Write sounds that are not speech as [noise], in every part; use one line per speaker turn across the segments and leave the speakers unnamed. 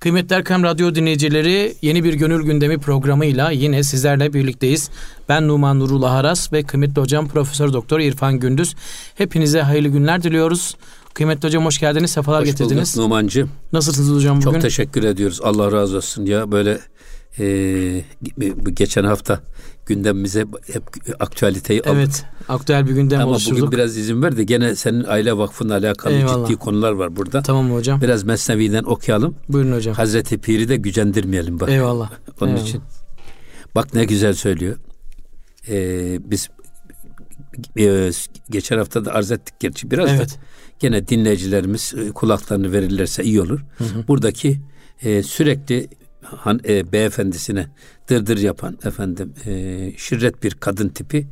Kıymetli Erkam Radyo dinleyicileri yeni bir Gönül Gündemi programıyla yine sizlerle birlikteyiz. Ben Numan Nurullah Aras ve kıymetli hocam Profesör Doktor İrfan Gündüz. Hepinize hayırlı günler diliyoruz. Kıymetli hocam hoş geldiniz, sefalar
hoş
getirdiniz.
Bulduk Numancığım.
Nasılsınız hocam bugün?
Çok teşekkür ediyoruz. Allah razı olsun ya böyle e, geçen hafta gündemimize hep aktüeliteyi aldık.
Evet, aktüel bir gündem
Ama
oluşturduk.
bugün biraz izin ver de gene senin aile vakfınla alakalı
Eyvallah.
ciddi konular var burada.
Tamam hocam.
Biraz Mesnevi'den okuyalım.
Buyurun hocam.
Hazreti Pir'i de gücendirmeyelim bak.
Eyvallah. [laughs]
Onun
Eyvallah.
için. Bak ne güzel söylüyor. Ee, biz e, geçen hafta da arz ettik gerçi biraz
Evet.
da gene dinleyicilerimiz e, kulaklarını verirlerse iyi olur. Buradaki e, sürekli han, e, beyefendisine dırdır yapan efendim e, şirret bir kadın tipi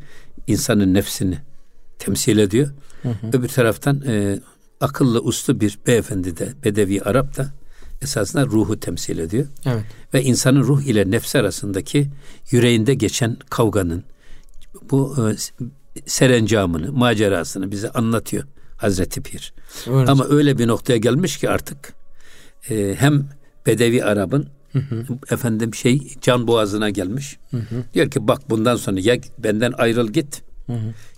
insanın nefsini temsil ediyor. Öbür taraftan e, akıllı uslu bir beyefendi de Bedevi Arap da esasında ruhu temsil ediyor
Evet.
ve insanın ruh ile nefsi arasındaki yüreğinde geçen kavganın bu e, serencamını, macerasını bize anlatıyor Hazreti Pir.
Buyurun
Ama öyle bir noktaya gelmiş ki artık e, hem Bedevi Arap'ın efendim şey can boğazına gelmiş. Diyor ki bak bundan sonra ya benden ayrıl git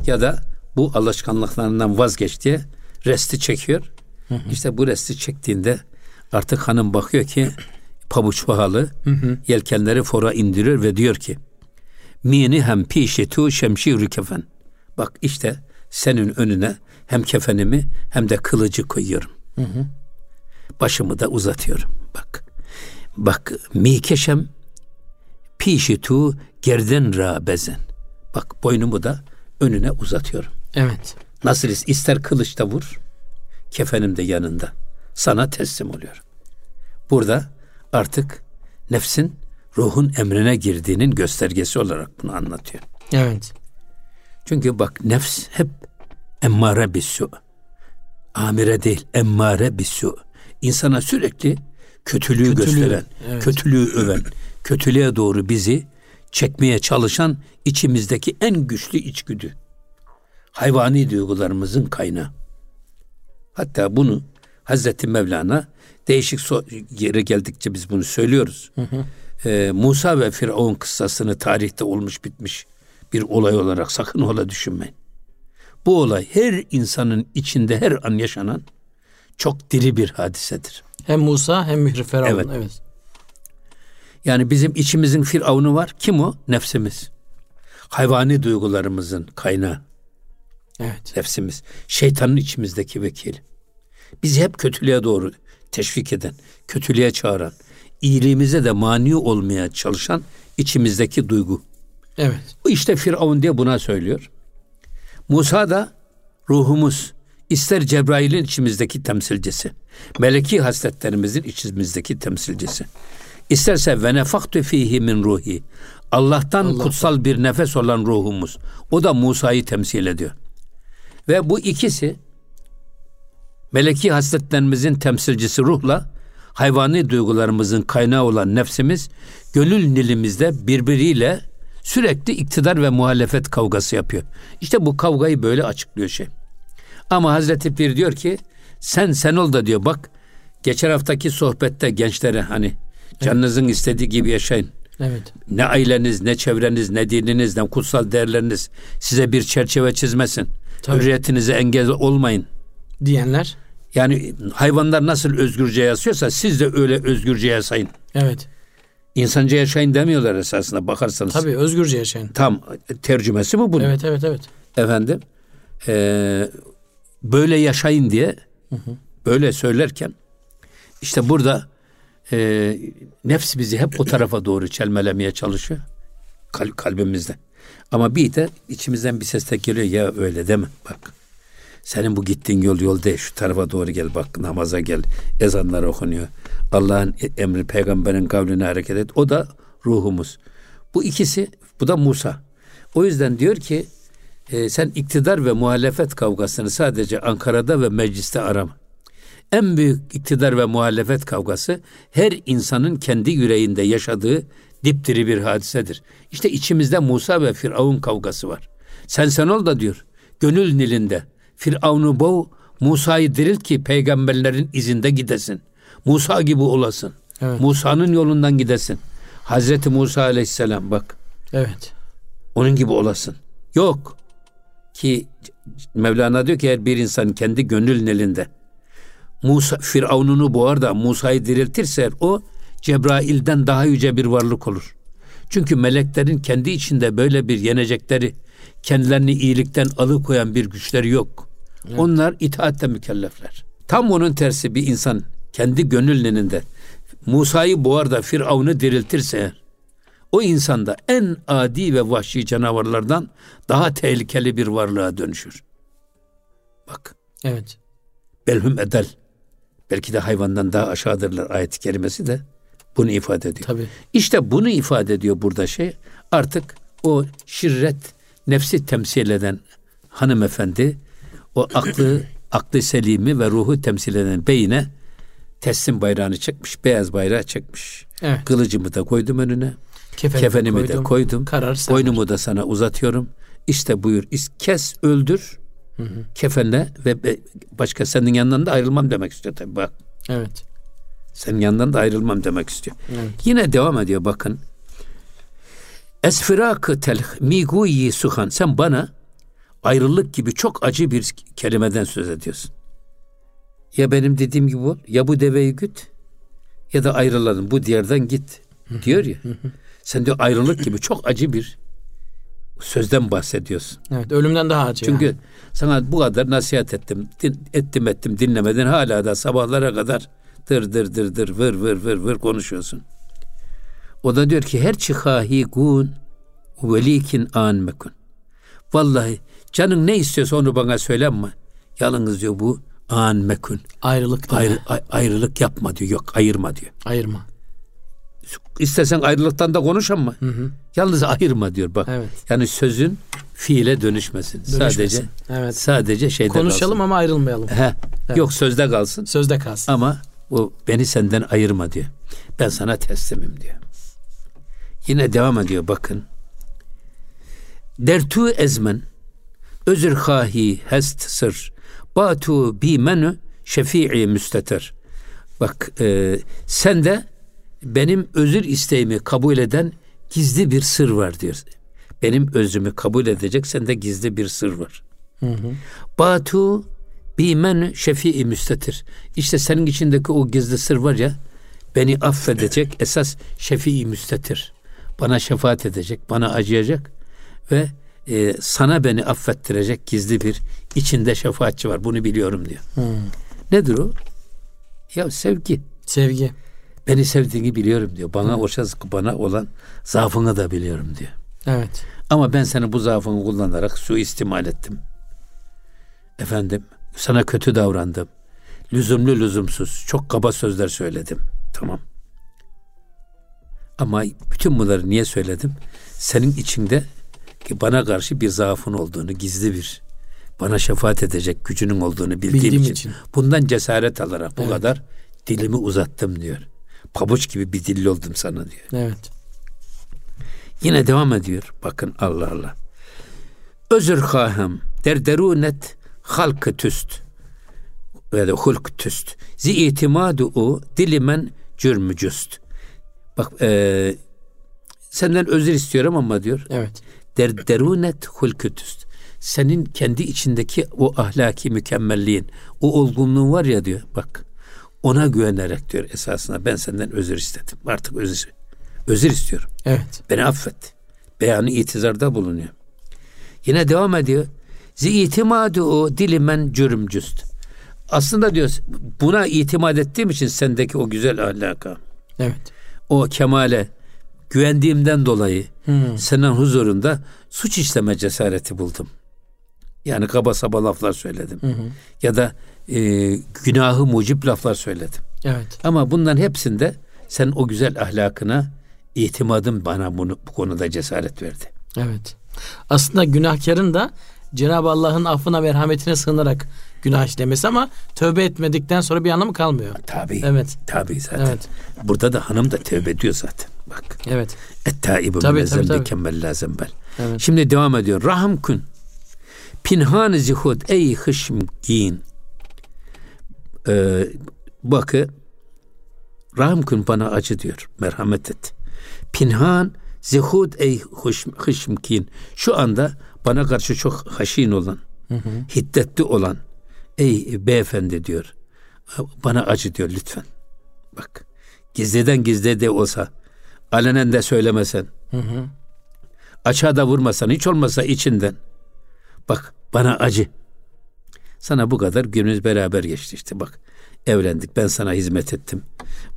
ya da bu alışkanlıklarından vazgeç diye resti çekiyor. İşte bu resti çektiğinde artık hanım bakıyor ki pabuç pahalı yelkenleri fora indiriyor ve diyor ki mini hem pişetu şemşirü kefen. Bak işte senin önüne hem kefenimi hem de kılıcı koyuyorum. Başımı da uzatıyorum. Bak. Bak mi keşem pişetu gerden ra bezen. Bak boynumu da önüne uzatıyorum.
Evet.
Nasıl ister kılıçta vur, kefenim de yanında. Sana teslim oluyorum. Burada artık nefsin ruhun emrine girdiğinin göstergesi olarak bunu anlatıyor.
Evet.
Çünkü bak nefs hep emmare bisu. Amire değil, emmare bisu. İnsana sürekli kötülüğü,
Kötülüğü,
gösteren,
evet.
kötülüğü öven, [clears throat] kötülüğe doğru bizi çekmeye çalışan içimizdeki en güçlü içgüdü. Hayvani duygularımızın kaynağı. Hatta bunu Hazreti Mevlana değişik so- yere geldikçe biz bunu söylüyoruz. Ee, Musa ve Firavun kıssasını tarihte olmuş bitmiş bir olay olarak sakın ola düşünmeyin. Bu olay her insanın içinde her an yaşanan çok diri bir hadisedir.
Hem Musa hem Mührü Firavun.
Evet.
evet.
Yani bizim içimizin Firavunu var. Kim o? Nefsimiz. Hayvani duygularımızın kaynağı.
Evet.
nefsimiz. Şeytanın içimizdeki vekili. Bizi hep kötülüğe doğru teşvik eden, kötülüğe çağıran, iyiliğimize de mani olmaya çalışan içimizdeki duygu.
Evet.
İşte Firavun diye buna söylüyor. Musa da ruhumuz, ister Cebrail'in içimizdeki temsilcisi, meleki hasletlerimizin içimizdeki temsilcisi. İsterse ve nefaktu fihi min ruhi. Allah'tan kutsal bir nefes olan ruhumuz. O da Musa'yı temsil ediyor. Ve bu ikisi meleki hasletlerimizin temsilcisi ruhla hayvani duygularımızın kaynağı olan nefsimiz gönül nilimizde birbiriyle sürekli iktidar ve muhalefet kavgası yapıyor. İşte bu kavgayı böyle açıklıyor şey. Ama Hazreti Pir diyor ki sen sen ol da diyor bak geçen haftaki sohbette gençlere hani canınızın istediği gibi yaşayın.
Evet.
Ne aileniz, ne çevreniz, ne dininiz, ne kutsal değerleriniz size bir çerçeve çizmesin.
Tabii.
Hürriyetinize engel olmayın.
Diyenler.
Yani hayvanlar nasıl özgürce yaşıyorsa siz de öyle özgürce yaşayın.
Evet.
İnsanca yaşayın demiyorlar esasında bakarsanız.
Tabii özgürce yaşayın.
Tam tercümesi bu bunun.
Evet evet evet.
Efendim eee, böyle yaşayın diye böyle söylerken işte burada eee, nefs bizi hep o tarafa doğru çelmelemeye çalışıyor Kal- kalbimizde. Ama bir de içimizden bir ses de geliyor ya öyle deme bak. Senin bu gittiğin yol yol değil şu tarafa doğru gel bak namaza gel ezanlar okunuyor. Allah'ın emri peygamberin kavline hareket et. O da ruhumuz. Bu ikisi bu da Musa. O yüzden diyor ki e, sen iktidar ve muhalefet kavgasını sadece Ankara'da ve mecliste arama. En büyük iktidar ve muhalefet kavgası her insanın kendi yüreğinde yaşadığı dipdiri bir hadisedir. İşte içimizde Musa ve Firavun kavgası var. Sen sen ol da diyor. Gönül nilinde Firavun'u boğ, Musa'yı dirilt ki peygamberlerin izinde gidesin. Musa gibi olasın.
Evet.
Musa'nın yolundan gidesin. Hazreti Musa aleyhisselam bak
Evet.
onun gibi olasın. Yok ki Mevlana diyor ki her bir insan kendi gönlünün elinde. Musa Firavun'unu boğar da Musa'yı diriltirse o Cebrail'den daha yüce bir varlık olur. Çünkü meleklerin kendi içinde böyle bir yenecekleri, kendilerini iyilikten alıkoyan bir güçleri yok. Onlar itaatle mükellefler. Tam onun tersi bir insan kendi gönlünün Musa'yı boğar da Firavun'u diriltirse eğer, o insanda en adi ve vahşi canavarlardan daha tehlikeli bir varlığa dönüşür. Bak
Evet.
belhum edel. Belki de hayvandan daha aşağıdırlar ayet-i kerimesi de bunu ifade ediyor.
Tabii.
İşte bunu ifade ediyor burada şey. Artık o şirret nefsi temsil eden hanımefendi o aklı [clears throat] aklı selimi ve ruhu temsil eden beyine teslim bayrağını çekmiş. Beyaz bayrağı çekmiş.
Evet.
Kılıcımı da koydum önüne.
Kefenimi
Kefenimi de koydum.
Karar sen.
Boynumu da sana uzatıyorum. İşte buyur. Kes, öldür. Kefenle ve başka senin yanından da ayrılmam demek istiyor tabii bak.
Evet.
Senin yanından da ayrılmam demek istiyor.
Evet.
Yine devam ediyor bakın. Esfirakı telh miguyi suhan. Sen bana ayrılık gibi çok acı bir kelimeden söz ediyorsun. Ya benim dediğim gibi ol, ya bu deveyi güt ya da ayrılalım bu diyardan git diyor ya. Sen diyor ayrılık gibi çok acı bir sözden bahsediyorsun.
Evet. Ölümden daha acı.
Çünkü
yani.
sana bu kadar nasihat ettim, din- ettim ettim dinlemeden hala da sabahlara kadar dır dır dır dır vır vır vır vır konuşuyorsun. O da diyor ki her çıkahi gun velikin an mekun. Vallahi canın ne istiyorsa onu bana söyleme. Yalnız diyor bu an mekun.
ayrılık.
Ayrı, ay- ayrılık yapma diyor. Yok ayırma diyor.
Ayırma.
İstesen ayrılıktan da konuş ama yalnız ayırma diyor bak.
Evet.
Yani sözün fiile dönüşmesin. Sadece
Dönüşmesin. Evet.
sadece şeyde
Konuşalım
kalsın.
ama ayrılmayalım.
He, Yok sözde kalsın
Sözde kalsın.
ama o beni senden ayırma diyor. Ben sana teslimim diyor. Yine devam ediyor bakın. Dertu ezmen özür hahi hest sır batu bi menü şefii müsteter. Bak e, sende benim özür isteğimi kabul eden gizli bir sır var diyor. Benim özümü kabul edecek sende gizli bir sır var. Batu bimen şefii müstetir. İşte senin içindeki o gizli sır var ya beni affedecek esas şefii müstetir. Bana şefaat edecek, bana acıyacak ve e, sana beni affettirecek gizli bir içinde şefaatçi var. Bunu biliyorum diyor. Nedir o? Ya sevgi.
Sevgi.
Beni sevdiğini biliyorum diyor. Bana o bana olan zaafını da biliyorum diyor.
Evet.
Ama ben seni bu zaafını kullanarak suistimal ettim. Efendim sana kötü davrandım. Lüzumlu lüzumsuz çok kaba sözler söyledim. Tamam. Ama bütün bunları niye söyledim? Senin içinde ki bana karşı bir zaafın olduğunu, gizli bir bana şefaat edecek gücünün olduğunu bildiğim,
Bildiğim
için,
için.
bundan cesaret alarak bu
Evet.
kadar dilimi uzattım diyor. Pabuç gibi bir dilli oldum sana diyor.
Evet.
Yine devam ediyor. Bakın Allah Allah. Özür kahem der derunet halkı tüst ve de hulk tüst. Zi itimadu o dilimen cürmü cüst. Bak e, senden özür istiyorum ama diyor
Evet.
der derunet hulkü tüst. Senin kendi içindeki o ahlaki mükemmelliğin, o olgunluğun var ya diyor. Bak ona güvenerek diyor esasında ben senden özür istedim. Artık özür özür istiyorum.
Evet.
Beni affet. Beyanı itizarda bulunuyor. Yine devam ediyor. Zi itimadu o dilimen cürümcüst. Aslında diyor buna itimat ettiğim için sendeki o güzel ahlaka,
Evet.
o kemale güvendiğimden dolayı
Hmm.
senin huzurunda suç işleme cesareti buldum. Yani kaba saba laflar söyledim. Ya da e, günahı mucip laflar söyledim.
Evet.
Ama bunların hepsinde sen o güzel ahlakına itimadın bana bunu bu konuda cesaret verdi.
Evet. Aslında günahkarın da Cenab-ı Allah'ın affına ve merhametine sığınarak günah işlemesi ama tövbe etmedikten sonra bir anlamı kalmıyor.
Tabii.
Evet.
Tabii zaten.
Evet.
Burada da hanım da tövbe ediyor zaten. Bak.
Evet.
Et-taibu
Tabii,
kemmel la zembel.
Evet.
Şimdi devam ediyor. Rahim kun. Pinhan zihud ey hışm giyin. Ee, bakı Rahim kun bana acı diyor. Merhamet et. Pinhan zehud ey hışmkin. Şu anda bana karşı çok haşin olan, hı hı. hiddetli olan ey beyefendi diyor. Bana acı diyor lütfen. Bak gizliden gizli de olsa alenen de söylemesen. Hı hı. Açığa da vurmasan hiç olmasa içinden. Bak bana acı. Sana bu kadar günümüz beraber geçti işte bak. Evlendik ben sana hizmet ettim.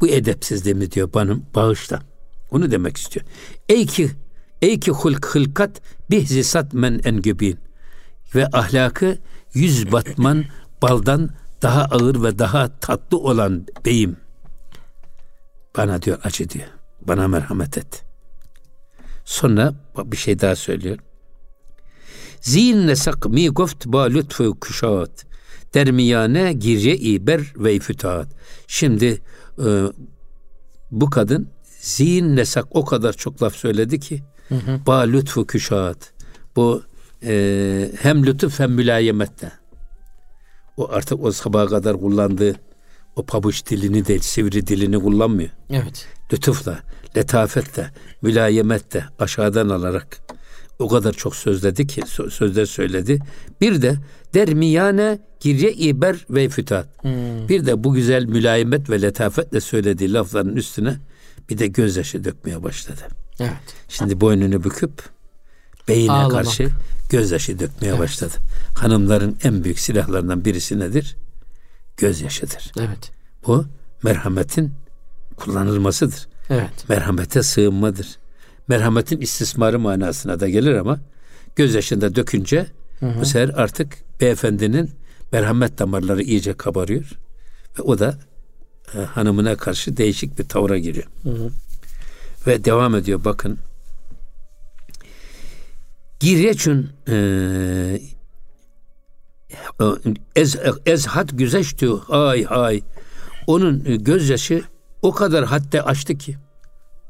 Bu edepsizliğimi diyor bana bağışla. Onu demek istiyor. Ey ki ey ki hulk hılkat bihzisat men engübin. Ve ahlakı yüz batman baldan daha ağır ve daha tatlı olan beyim. Bana diyor acı diyor. Bana merhamet et. Sonra bir şey daha söylüyor. Zin nesak mi goft ba lütfu kuşat. Dermiyane girce iber ve fütat. Şimdi e, bu kadın zin nesak o kadar çok laf söyledi ki hı hı. ba lütfu kuşat. Bu e, hem lütuf hem mülayemette. O artık o sabaha kadar kullandığı o pabuç dilini değil, sivri dilini kullanmıyor.
Evet.
Lütufla, letafetle, mülayemetle aşağıdan alarak o kadar çok sözledi ki sözler söyledi. Bir de dermiyane girye iber ve fütat. Hmm. Bir de bu güzel mülayemet ve letafetle söylediği lafların üstüne bir de gözyaşı dökmeye başladı.
Evet.
Şimdi boynunu büküp beyine Ağlamak. karşı gözyaşı dökmeye evet. başladı. Hanımların en büyük silahlarından birisi nedir? Gözyaşıdır.
Evet.
Bu merhametin kullanılmasıdır.
Evet.
Merhamete sığınmadır. Merhametin istismarı manasına da gelir ama gözyaşında dökünce hı hı. bu sefer artık beyefendinin merhamet damarları iyice kabarıyor ve o da e, hanımına karşı değişik bir tavra giriyor. Hı hı. Ve devam ediyor bakın. Giryeçün e, ez, ezhat güzeştü ay ay onun gözyaşı o kadar hatta açtı ki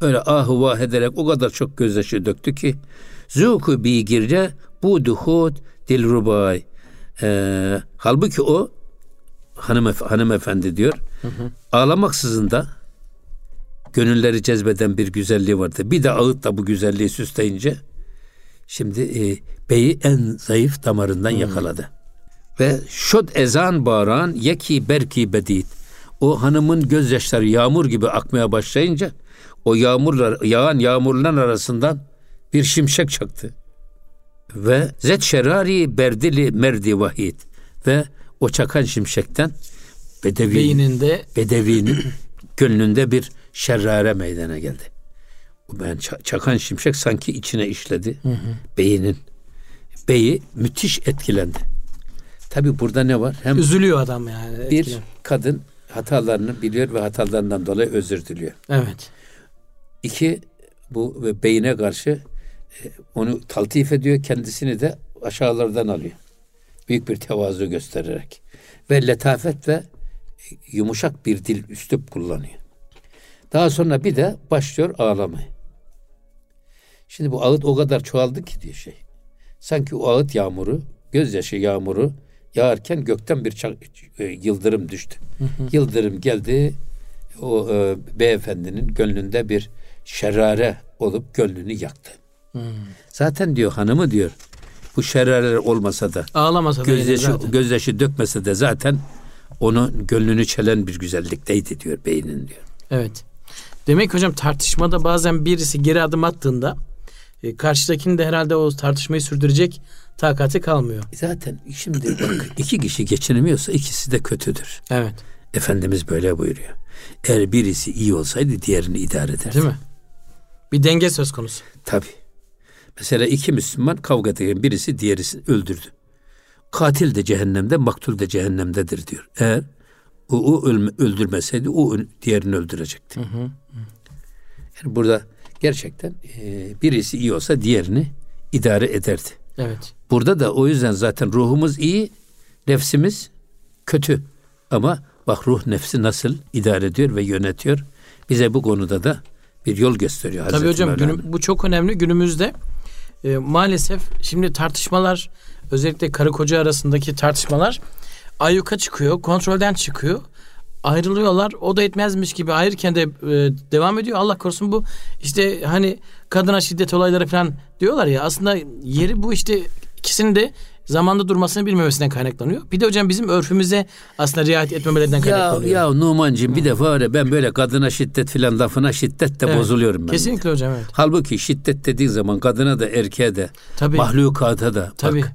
öyle ahu vah ederek o kadar çok gözyaşı döktü ki zuku bi girce bu duhud dilrubay ee, halbuki o hanım hanımefendi diyor hı hı. ağlamaksızın da gönülleri cezbeden bir güzelliği vardı. Bir de ağıt da bu güzelliği süsleyince şimdi e, beyi en zayıf damarından hmm. yakaladı. Ve şod ezan bağıran yeki berki bedit. O hanımın gözyaşları yağmur gibi akmaya başlayınca o yağmurlar yağan yağmurların arasından bir şimşek çaktı. Ve zet şerari berdili merdi vahid ve o çakan şimşekten bedevi, Beyninde bedevinin [clears throat] gönlünde bir şerrare meydana geldi. Ben çakan şimşek sanki içine işledi. Hı hı. Beyinin. Beyi müthiş etkilendi. Tabi burada ne var?
Hem üzülüyor adam yani.
Etkilen. Bir kadın hatalarını biliyor ve hatalarından dolayı özür diliyor.
Evet.
İki bu beyine karşı e, onu taltif ediyor, kendisini de aşağılardan alıyor. Büyük bir tevazu göstererek ve letafet ve yumuşak bir dil üslup kullanıyor. Daha sonra bir de başlıyor ağlamaya. Şimdi bu ağıt o kadar çoğaldı ki diye şey. Sanki o ağıt yağmuru, gözyaşı yağmuru yağarken gökten bir çak, e, yıldırım düştü. Hı hı. Yıldırım geldi o e, beyefendinin gönlünde bir şerare olup gönlünü yaktı. Hmm. Zaten diyor hanımı diyor bu şerareler olmasa da
ağlamasa
gözyaşı, da gözyaşı dökmese de zaten onu gönlünü çelen bir güzellikteydi diyor beynin diyor.
Evet. Demek hocam tartışmada bazen birisi geri adım attığında e, karşıdakinin de herhalde o tartışmayı sürdürecek takati kalmıyor.
Zaten şimdi bak [clears throat] iki kişi geçinemiyorsa ikisi de kötüdür.
Evet.
Efendimiz böyle buyuruyor. Eğer birisi iyi olsaydı diğerini idare ederdi.
Değil mi? Bir denge söz konusu.
Tabi. Mesela iki Müslüman kavga ederken birisi diğerisini öldürdü. Katil de cehennemde, maktul de cehennemdedir diyor. Eğer o, o öldürmeseydi o diğerini öldürecekti. Hı hı. Yani burada gerçekten e, birisi iyi olsa diğerini idare ederdi.
Evet.
Burada da o yüzden zaten ruhumuz iyi, nefsimiz kötü. Ama bak ruh nefsi nasıl idare ediyor ve yönetiyor. Bize bu konuda da bir yol gösteriyor.
Tabii Hazreti hocam günüm, bu çok önemli. Günümüzde e, maalesef şimdi tartışmalar özellikle karı koca arasındaki tartışmalar ayyuka çıkıyor, kontrolden çıkıyor. ayrılıyorlar. O da etmezmiş gibi ayrırken de e, devam ediyor. Allah korusun bu işte hani kadına şiddet olayları falan diyorlar ya aslında yeri bu işte ikisinin de zamanda durmasını bilmemesinden kaynaklanıyor. Bir de hocam bizim örfümüze aslında riayet etmemelerinden
Ya,
kaynaklanıyor.
ya Numancığım bir defa öyle ben böyle kadına şiddet filan lafına şiddet de
Evet.
bozuluyorum ben.
Kesinlikle hocam evet.
Halbuki şiddet dediğin zaman kadına da erkeğe de
Tabii.
mahlukata da
Tabii.
bak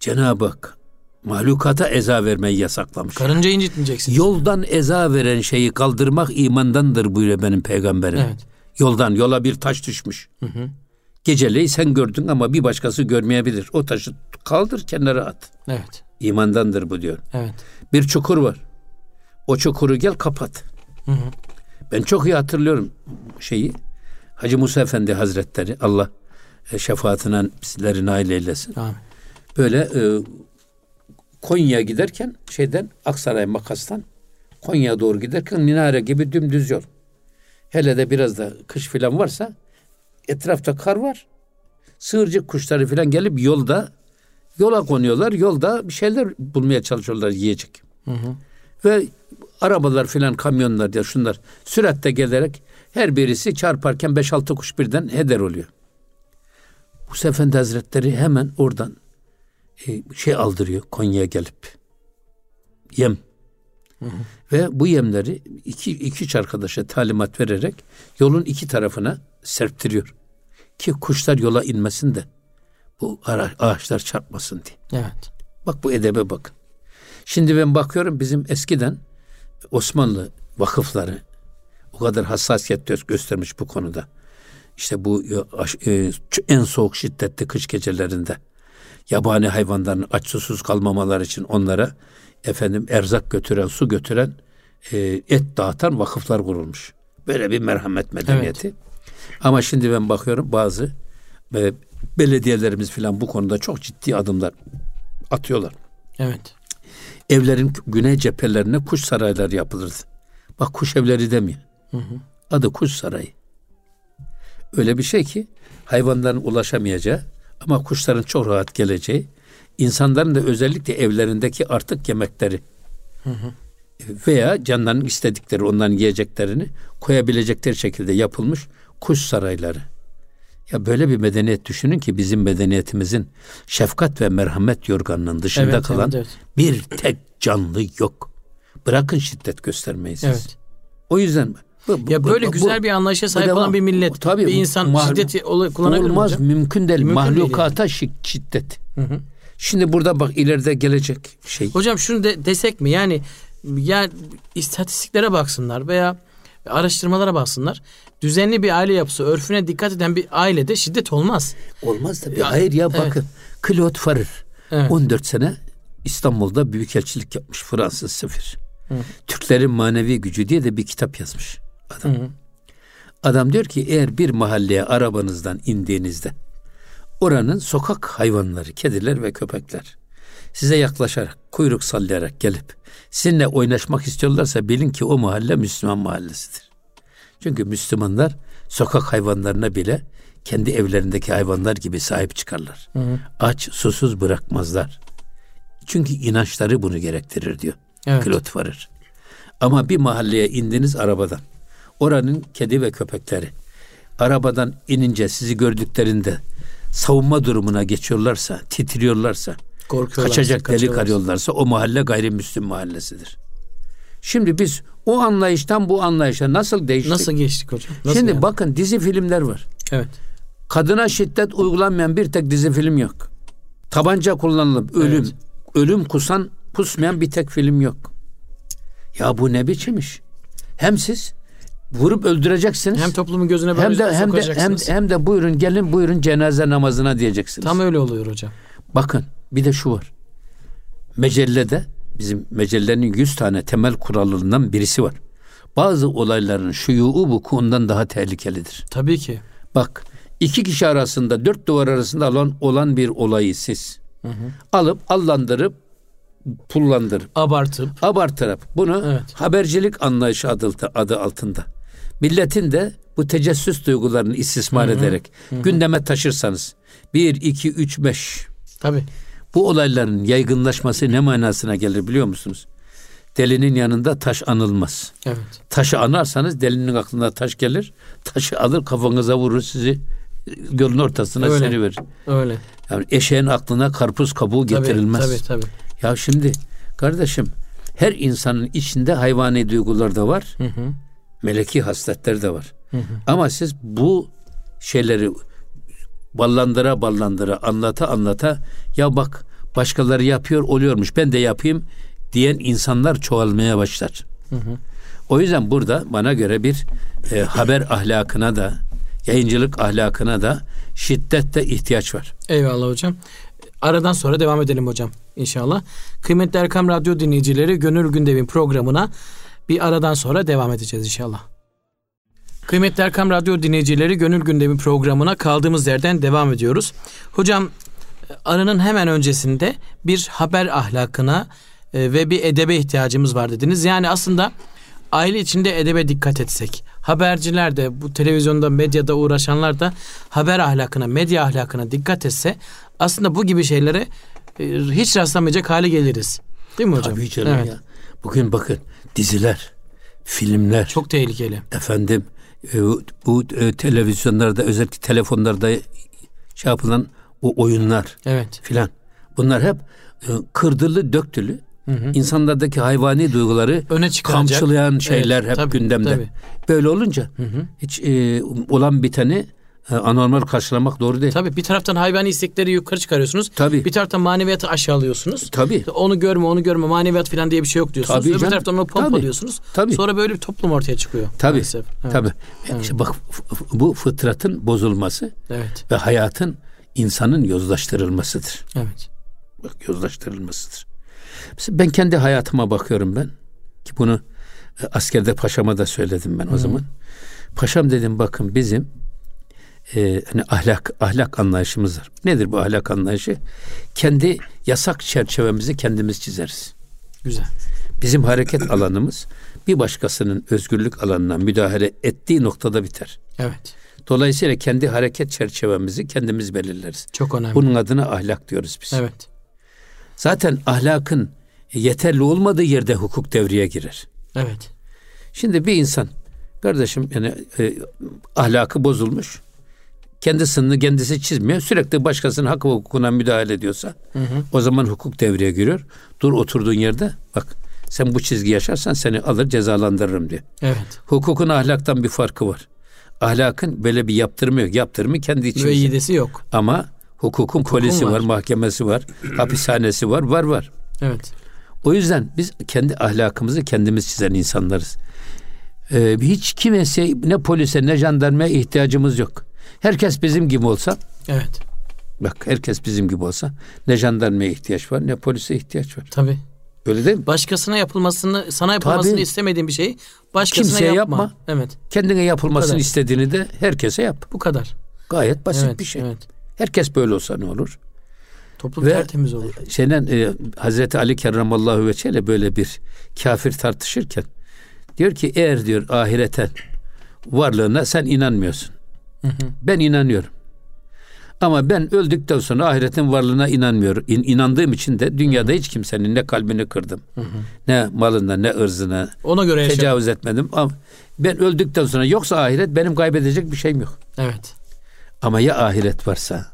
Cenab-ı Hak mahlukata eza vermeyi yasaklamış.
Karınca incitmeyeceksin.
Yoldan eza veren şeyi kaldırmak imandandır buyuruyor benim peygamberim.
Evet.
Yoldan yola bir taş düşmüş. Geceleyi sen gördün ama bir başkası görmeyebilir. O taşı kaldır kenara at.
Evet.
İmandandır bu diyor.
Evet.
Bir çukur var. O çukuru gel kapat.
Hı hı.
Ben çok iyi hatırlıyorum şeyi. Hacı Musa Efendi Hazretleri Allah e, şefaatine bizleri nail eylesin.
Amin.
Böyle e, Konya'ya giderken şeyden Aksaray Makas'tan Konya'ya doğru giderken minare gibi dümdüz yol. Hele de biraz da kış filan varsa etrafta kar var. Sığırcık kuşları filan gelip yolda yola konuyorlar. Yolda bir şeyler bulmaya çalışıyorlar yiyecek. Ve arabalar filan kamyonlar ya şunlar süratle gelerek her birisi çarparken 5-6 kuş birden heder oluyor. Bu Efendi Hazretleri hemen oradan e, şey aldırıyor Konya'ya gelip. Yem. Ve bu yemleri iki, iki üç arkadaşa talimat vererek yolun iki tarafına serptiriyor. Ki kuşlar yola inmesin de bu ara- ağaçlar çarpmasın diye.
Evet.
Bak bu edebe bakın. Şimdi ben bakıyorum bizim eskiden Osmanlı vakıfları o kadar hassasiyet gö- göstermiş bu konuda. İşte bu e, e, en soğuk şiddetli kış gecelerinde yabani hayvanların aç susuz kalmamaları için onlara efendim erzak götüren, su götüren, e, et dağıtan vakıflar kurulmuş. Böyle bir merhamet medeniyeti. Ama şimdi ben bakıyorum bazı e, belediyelerimiz falan bu konuda çok ciddi adımlar atıyorlar.
Evet.
Evlerin güney cephelerine kuş sarayları yapılırdı. Bak kuş evleri demiyor. Adı kuş sarayı. Öyle bir şey ki hayvanların ulaşamayacağı ama kuşların çok rahat geleceği, insanların da özellikle evlerindeki artık yemekleri veya canlarının istedikleri onların yiyeceklerini koyabilecekleri şekilde yapılmış kuş sarayları. Ya böyle bir medeniyet düşünün ki bizim medeniyetimizin şefkat ve merhamet yorganının dışında
Evet,
kalan
evet, evet.
bir tek canlı yok. Bırakın şiddet göstermeyi siz.
Evet.
O yüzden bu- bu-
Ya böyle
bu-
güzel
bu-
bir anlayışa sahip
devam.
olan bir millet,
Tabii,
bir insan
mahl-
şiddeti kullanabilir mi
Olmaz
hocam?
mümkün değil.
Mümkün değil
Mahlukata şi- şiddet. Şimdi burada bak ileride gelecek şey.
Hocam şunu de, desek mi? Yani ya istatistiklere baksınlar veya araştırmalara baksınlar. Düzenli bir aile yapısı, örfüne dikkat eden bir ailede şiddet olmaz.
Olmaz tabii.
Ya,
Hayır ya
evet.
bakın. Claude Farrer
Evet.
14 sene İstanbul'da büyükelçilik yapmış Fransız sefir. Türklerin manevi gücü diye de bir kitap yazmış adam. Adam diyor ki eğer bir mahalleye arabanızdan indiğinizde oranın sokak hayvanları, kediler ve köpekler size yaklaşarak, kuyruk sallayarak gelip sizinle oynaşmak istiyorlarsa bilin ki o mahalle Müslüman mahallesidir. Çünkü Müslümanlar sokak hayvanlarına bile kendi evlerindeki hayvanlar gibi sahip çıkarlar. Aç, susuz bırakmazlar. Çünkü inançları bunu gerektirir diyor.
Evet.
Claude Farrer. Ama bir mahalleye indiniz arabadan. Oranın kedi ve köpekleri arabadan inince sizi gördüklerinde savunma durumuna geçiyorlarsa, titriyorlarsa, kaçacak delik arıyorlarsa o mahalle gayrimüslim mahallesidir. Şimdi biz o anlayıştan bu anlayışa nasıl değiştik?
Nasıl geçtik hocam? Nasıl
Şimdi
yani?
bakın dizi filmler var.
Evet.
Kadına şiddet uygulanmayan bir tek dizi film yok. Tabanca kullanılıp ölüm,
Evet.
ölüm kusan, pusmayan bir tek film yok. Ya bu ne biçim iş? Hem siz vurup öldüreceksiniz.
Hem toplumun gözüne böyle
hem de hem de hem, hem de buyurun gelin buyurun cenaze namazına diyeceksiniz.
Tam öyle oluyor hocam.
Bakın bir de şu var. Mecellede bizim mecellenin 100 tane temel kurallarından birisi var. Bazı olayların şuyuu vukuundan daha tehlikelidir.
Tabii ki.
Bak iki kişi arasında dört duvar arasında olan, olan bir olayı siz alıp allandırıp pullandırıp
Abartıp
abartarak bunu
Evet.
habercilik anlayışı adı, adı altında milletin de bu tecessüs duygularını istismar ederek gündeme taşırsanız bir, iki, üç, beş
tabii.
Bu olayların yaygınlaşması ne manasına gelir biliyor musunuz? delinin yanında taş anılmaz.
Evet.
Taşı anarsanız delinin aklına taş gelir. Taşı alır kafanıza vurur sizi yolun ortasına
Öyle.
seni verir.
Öyle.
Yani eşeğin aklına karpuz kabuğu getirilmez.
Tabii tabii. tabii.
Ya şimdi kardeşim her insanın içinde hayvani duygular da var.
Hı hı.
Meleki hasletler de var. Ama siz bu şeyleri ballandıra ballandıra anlata anlata ya bak başkaları yapıyor oluyormuş ben de yapayım diyen insanlar çoğalmaya başlar. O yüzden burada bana göre bir e, haber ahlakına da yayıncılık ahlakına da şiddetle ihtiyaç var.
Eyvallah hocam. Aradan sonra devam edelim hocam inşallah. Kıymetli Erkam Radyo dinleyicileri Gönül Gündem'in programına bir aradan sonra devam edeceğiz inşallah. Kıymetli Erkam Radyo dinleyicileri Gönül Gündemi programına kaldığımız yerden devam ediyoruz. Hocam aranın hemen öncesinde bir haber ahlakına e, ve bir edebe ihtiyacımız var dediniz. Yani aslında aile içinde edebe dikkat etsek, haberciler de bu televizyonda medyada uğraşanlar da haber ahlakına, medya ahlakına dikkat etse aslında bu gibi şeylere e, hiç rastlamayacak hale geliriz. Değil mi hocam?
Tabii canım
Evet.
ya. Bugün bakın diziler, filmler,
Çok tehlikeli.
efendim bu e, televizyonlarda özellikle telefonlarda şey yapılan o oyunlar
Evet.
filan. Bunlar hep e, kırdılı döktülü insanlardaki hayvani duyguları
Öne çıkaracak.
kamçılayan şeyler
Evet,
hep
tabii,
gündemde.
tabii.
Böyle olunca hiç e, olan biteni e, anormal karşılamak doğru değil.
Tabii bir taraftan hayvani istekleri yukarı çıkarıyorsunuz.
Tabii.
Bir taraftan maneviyatı aşağılıyorsunuz.
Tabii.
Onu görme, onu görme, maneviyat falan diye bir şey yok diyorsunuz.
Tabii
Öbür
canım.
taraftan onu
Tabii.
pompalıyorsunuz.
Tabii.
Sonra böyle bir toplum ortaya çıkıyor.
Tabii.
Maalesef. Evet.
Tabii. İşte bak bu fıtratın bozulması
Evet.
ve hayatın insanın yozlaştırılmasıdır.
Evet.
Bak yozlaştırılmasıdır. Mesela ben kendi hayatıma bakıyorum ben. Ki bunu e, askerde paşama da söyledim ben o zaman. Paşam dedim bakın bizim e, hani ahlak ahlak anlayışımız var. Nedir bu ahlak anlayışı? Kendi yasak çerçevemizi kendimiz çizeriz.
Güzel.
Bizim hareket alanımız bir başkasının özgürlük alanına müdahale ettiği noktada biter.
Evet.
Dolayısıyla kendi hareket çerçevemizi kendimiz belirleriz.
Çok önemli.
Bunun adına ahlak diyoruz biz.
Evet.
Zaten ahlakın yeterli olmadığı yerde hukuk devreye girer.
Evet.
Şimdi bir insan kardeşim yani e, ahlakı bozulmuş. Kendi sınırını kendisi çizmiyor. Sürekli başkasının hak ve hukukuna müdahale ediyorsa o zaman hukuk devreye giriyor. Dur oturduğun yerde bak sen bu çizgi yaşarsan seni alır cezalandırırım diyor.
Evet.
Hukukun ahlaktan bir farkı var. Ahlakın böyle bir yaptırımı yok. Yaptırımı kendi içimizde.
Müeyyidesi yok.
Ama hukukun polisi var.
var.
mahkemesi var, [clears throat] hapishanesi var, var var.
Evet.
O yüzden biz kendi ahlakımızı kendimiz çizen insanlarız. Ee, hiç kimse ne polise ne jandarmaya ihtiyacımız yok. Herkes bizim gibi olsa,
Evet.
bak herkes bizim gibi olsa ne jandarmaya ihtiyaç var ne polise ihtiyaç var.
Tabii.
Öyle değil mi?
Başkasına yapılmasını, sana yapılmasını
Tabii.
istemediğin bir şeyi başkasına
Kimseye
yapma.
yapma.
Evet.
Kendine yapılmasını istediğini de herkese yap.
Bu kadar.
Gayet basit
evet.
bir şey.
Evet.
Herkes böyle olsa ne olur?
Toplum
Ve-
tertemiz olur.
Şeyden e, Hazreti Ali kerramallahu veçhele böyle bir kafir tartışırken diyor ki eğer diyor ahirete varlığına sen inanmıyorsun. Ben inanıyorum. Ama ben öldükten sonra ahiretin varlığına inanmıyorum. İn, inandığım için de dünyada hiç kimsenin ne kalbini kırdım. Ne malına ne ırzına
Ona göre yaşa.
tecavüz etmedim. Ama ben öldükten sonra yoksa ahiret benim kaybedecek bir şeyim yok.
Evet.
Ama ya ahiret varsa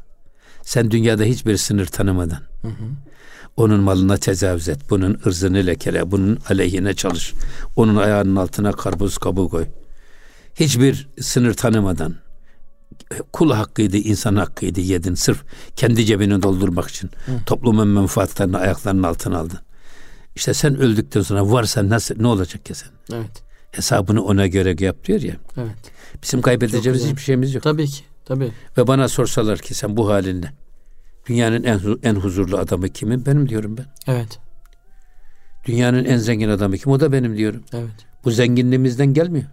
sen dünyada hiçbir sınır tanımadan onun malına tecavüz et. Bunun ırzını lekele. Bunun aleyhine çalış. Onun ayağının altına karpuz kabuğu koy. Hiçbir sınır tanımadan kul hakkıydı, insan hakkıydı yedin. Sırf kendi cebini doldurmak için. Toplumun menfaatlerini ayaklarının altına aldın. İşte sen öldükten sonra varsa nasıl ne olacak ya sen?
Evet.
Hesabını ona göre yap diyor ya.
Evet.
Bizim kaybedeceğimiz hiçbir şeyimiz yok.
Tabii ki. Tabii.
Ve bana sorsalar ki sen bu halinle dünyanın en en huzurlu adamı kimin? Benim diyorum ben.
Evet.
Dünyanın en zengin adamı kim? O da benim diyorum.
Evet.
Bu zenginliğimizden gelmiyor.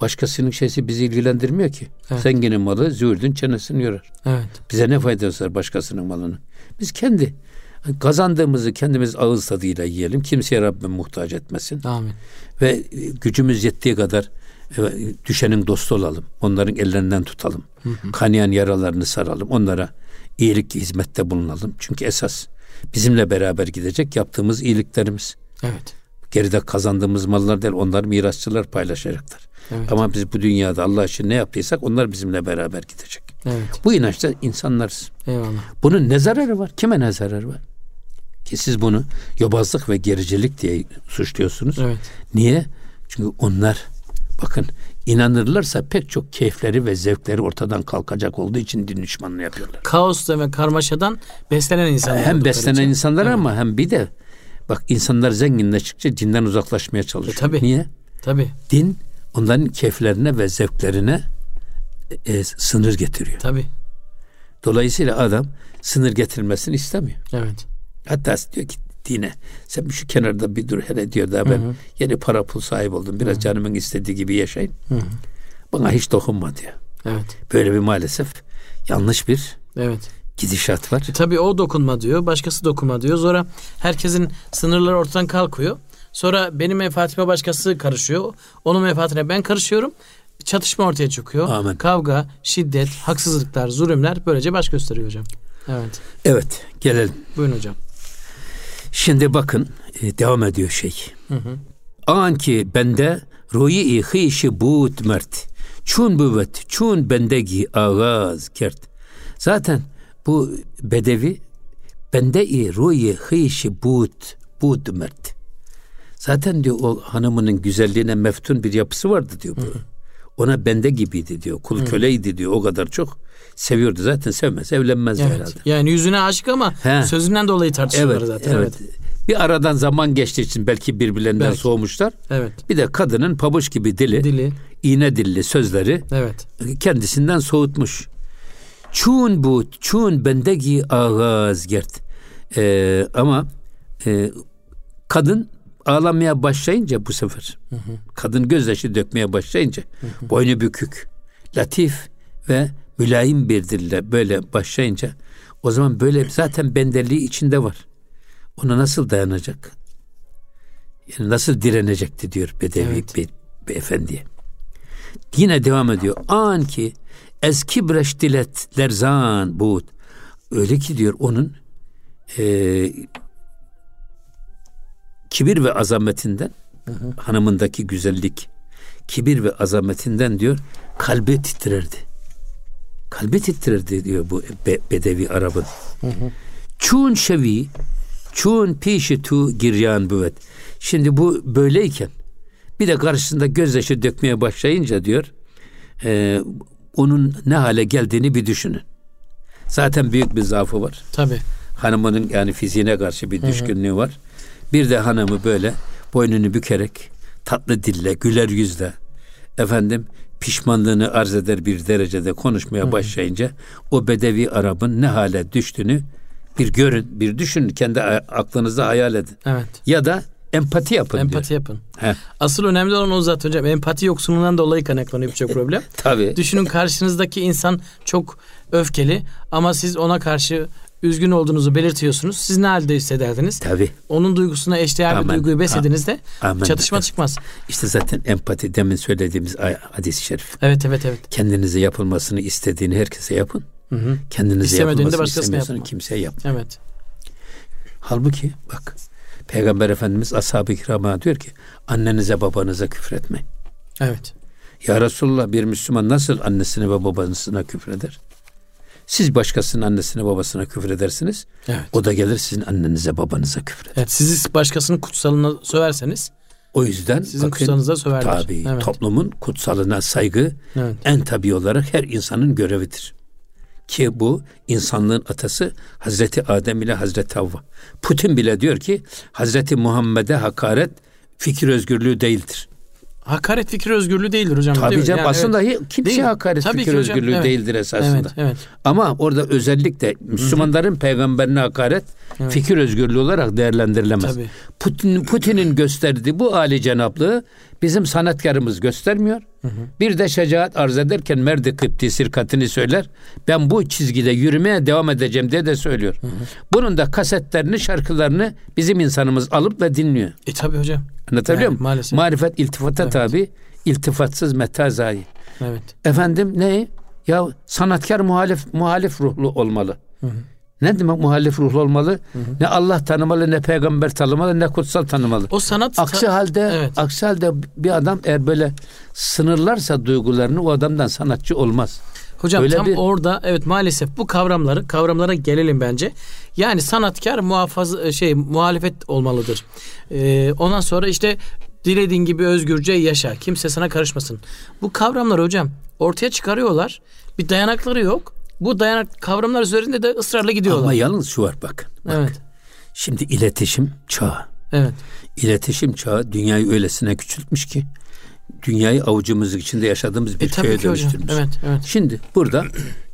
Başkasının şeysi bizi ilgilendirmiyor ki.
Evet.
Zenginin malı züğürdün çenesini yorar.
Evet.
Bize ne faydası var başkasının malını? Biz kendi kazandığımızı kendimiz ağız tadıyla yiyelim. Kimseye Rabbim muhtaç etmesin.
Amin.
Ve e, gücümüz yettiği kadar e, düşenin dostu olalım. Onların ellerinden tutalım. Kanayan yaralarını saralım. Onlara iyilik hizmette bulunalım. Çünkü esas bizimle beraber gidecek yaptığımız iyiliklerimiz.
Evet.
geride kazandığımız mallar değil onlar mirasçılar paylaşacaklar. Evet. Ama biz bu dünyada Allah için ne yaptıysak onlar bizimle beraber gidecek. Evet. Bu inançta insanlarız. Eyvallah. Bunun ne zararı var? Kime ne zararı var? Ki siz bunu yobazlık ve gericilik diye suçluyorsunuz. Evet. Niye? Çünkü onlar bakın inanırlarsa pek çok keyifleri ve zevkleri ortadan kalkacak olduğu için din düşmanlığı yapıyorlar.
Kaos ve karmaşadan beslenen insanlar.
Hem beslenen için. insanlar evet. ama hem bir de bak insanlar zenginleştikçe dinden uzaklaşmaya çalışıyor. E, tabii. Niye?
Tabii.
Din onların keyiflerine ve zevklerine e, sınır getiriyor.
Tabii.
Dolayısıyla adam sınır getirmesini istemiyor.
Evet.
Hatta diyor ki dine sen şu kenarda bir dur hele diyor da ben hı hı. yeni para pul sahip oldum. Biraz hı hı. canımın istediği gibi yaşayın. Hı hı. Bana hiç dokunma diyor.
Evet.
Böyle bir maalesef yanlış bir
evet.
gidişat var.
E, tabii o dokunma diyor. Başkası dokunma diyor. Sonra herkesin sınırları ortadan kalkıyor. Sonra benim menfaatime başkası karışıyor. Onun menfaatine ben karışıyorum. Çatışma ortaya çıkıyor. Amin. Kavga, şiddet, haksızlıklar, zulümler böylece baş gösteriyor hocam. Evet.
Evet, gelelim.
Buyurun hocam.
Şimdi bakın e, devam ediyor şey. Hı hı. An ki bende ruyi hıyşi buğut mert. Çun büvet, çun bendegi ağaz kert. Zaten bu bedevi bende i ruyi hıyşi buğut, buğut mert. Zaten diyor o hanımının güzelliğine meftun bir yapısı vardı diyor bu. Hı hı. Ona bende gibiydi diyor. Kul köleydi diyor. O kadar çok seviyordu. Zaten sevmez, evlenmez
evet.
herhalde.
Yani yüzüne aşık ama He. sözünden dolayı tartışıyorlar evet, zaten. Evet. evet.
Bir aradan zaman geçtiği için belki birbirlerinden belki. soğumuşlar.
Evet.
Bir de kadının pabuç gibi dili, dili. iğne dilli sözleri
evet.
kendisinden soğutmuş. Çun bu, çun bendegi ağız gert. Ee, ama e, kadın ağlamaya başlayınca bu sefer hı hı. kadın gözyaşı dökmeye başlayınca hı hı. boynu bükük, latif ve mülayim bir dille böyle başlayınca o zaman böyle zaten benderliği içinde var. Ona nasıl dayanacak? Yani nasıl direnecekti diyor Bedevi evet. be, beyefendiye. Yine devam ediyor. An ki eski breştilet lerzan buğut. Öyle ki diyor onun e, kibir ve azametinden hı hı. hanımındaki güzellik kibir ve azametinden diyor kalbi titrerdi. Kalbi titrerdi diyor bu be, bedevi Arap'ın. Çun şevi çun pişi tu giryan büvet. Şimdi bu böyleyken bir de karşısında gözyaşı dökmeye başlayınca diyor e, onun ne hale geldiğini bir düşünün. Zaten büyük bir zaafı var.
Tabi.
Hanımının yani fiziğine karşı bir düşkünlüğü var. Bir de hanımı böyle boynunu bükerek tatlı dille, güler yüzle efendim pişmanlığını arz eder bir derecede konuşmaya başlayınca o bedevi Arap'ın ne hale düştüğünü bir görün, bir düşünün, kendi aklınızda hayal edin.
Evet.
Ya da empati yapın
Empati diyor. yapın. He. Asıl önemli olan o zaten hocam. Empati yoksunluğundan dolayı kaynaklanıyor birçok [laughs] problem.
Tabii.
Düşünün karşınızdaki insan çok öfkeli ama siz ona karşı üzgün olduğunuzu belirtiyorsunuz. Siz ne halde hissederdiniz?
Tabii.
Onun duygusuna eşdeğer bir duyguyu beslediniz Amen. çatışma Amen. çıkmaz.
İşte zaten empati demin söylediğimiz hadis-i şerif.
Evet evet evet.
Kendinize yapılmasını istediğini herkese yapın. Hı hı. Kendinize yapılmasını istemiyorsanız kimseye yap.
Evet.
Halbuki bak Peygamber Efendimiz ashab-ı kirama diyor ki annenize babanıza küfretmeyin.
Evet.
Ya Resulullah bir Müslüman nasıl annesine ve babasına küfreder? Siz başkasının annesine babasına küfür edersiniz. Evet. O da gelir sizin annenize babanıza küfür eder.
Evet, siz başkasının kutsalına söverseniz
o yüzden
sizin bakın, kutsalınıza söverler.
Tabii evet. toplumun kutsalına saygı evet. en tabi olarak her insanın görevidir. Ki bu insanlığın atası Hazreti Adem ile Hazreti Havva. Putin bile diyor ki Hazreti Muhammed'e hakaret fikir özgürlüğü değildir.
Hakaret fikir özgürlüğü değildir hocam.
Tabii
değil
canım yani, aslında evet. kimse değil. hakaret Tabii fikir özgürlüğü evet. değildir esasında. Evet, evet. Ama orada özellikle Müslümanların Hı-hı. peygamberine hakaret evet. fikir özgürlüğü olarak değerlendirilemez. Tabii. Putin Putin'in gösterdiği bu âli cenaplığı bizim sanatkarımız göstermiyor. Hı hı. Bir de şecaat arz ederken merdi kıpti sirkatini söyler. Ben bu çizgide yürümeye devam edeceğim diye de söylüyor. Hı hı. Bunun da kasetlerini, şarkılarını bizim insanımız alıp ve dinliyor.
E tabi hocam.
Anlatabiliyor evet, muyum? Maalesef. Marifet iltifata evet. tabi, iltifatsız metazayi.
Evet.
Efendim ne? Ya sanatkar muhalif muhalif ruhlu olmalı. Hı hı. Ne demek muhalif ruh olmalı? Ne Allah tanımalı, ne peygamber tanımalı, ne kutsal tanımalı.
O sanat
Aksi halde
Evet.
aksi halde bir adam eğer böyle sınırlarsa duygularını o adamdan sanatçı olmaz.
Hocam
Öyle
tam
bir-
orada evet maalesef bu kavramları kavramlara gelelim bence. Yani sanatkar muhafaza şey muhalefet olmalıdır. Ee, ondan sonra işte dilediğin gibi özgürce yaşa. Kimse sana karışmasın. Bu kavramlar hocam ortaya çıkarıyorlar. Bir dayanakları yok. Bu dayanak kavramlar üzerinde de ısrarla gidiyorlar.
Ama yalnız şu var bakın. Bak.
evet.
Şimdi iletişim çağı.
Evet.
İletişim çağı dünyayı öylesine küçültmüş ki dünyayı avucumuz içinde yaşadığımız bir
E
köye dönüştürmüş.
Evet, evet.
Şimdi burada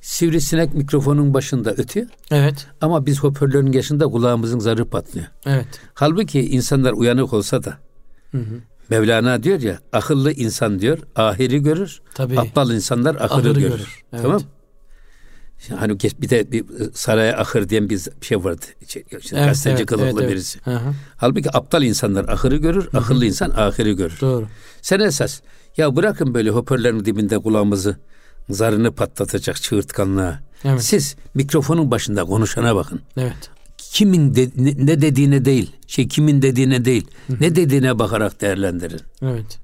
sivrisinek mikrofonun başında ötüyor
Evet.
ama biz hoparlörün yaşında kulağımızın zarı patlıyor.
Evet.
Halbuki insanlar uyanık olsa da Mevlana diyor ya akıllı insan diyor ahiri görür.
Tabii.
Aptal insanlar ahırı,
Ahırı
görür.
görür, evet.
Tamam? Hani bir de bir saraya ahır diyen bir şey vardı. Şey, işte
Evet,
gazeteci
evet,
kılıklı
evet, evet.
birisi.
Hı.
Halbuki aptal insanlar ahırı görür, akıllı insan ahiri görür.
Doğru.
Sen esas ya bırakın böyle hoparlörün dibinde kulağımızı zarını patlatacak çığırtkanlığa.
Evet.
Siz mikrofonun başında konuşana bakın.
Evet.
Kimin de- ne, ne dediğine değil, şey kimin dediğine değil, ne dediğine bakarak değerlendirin.
Evet.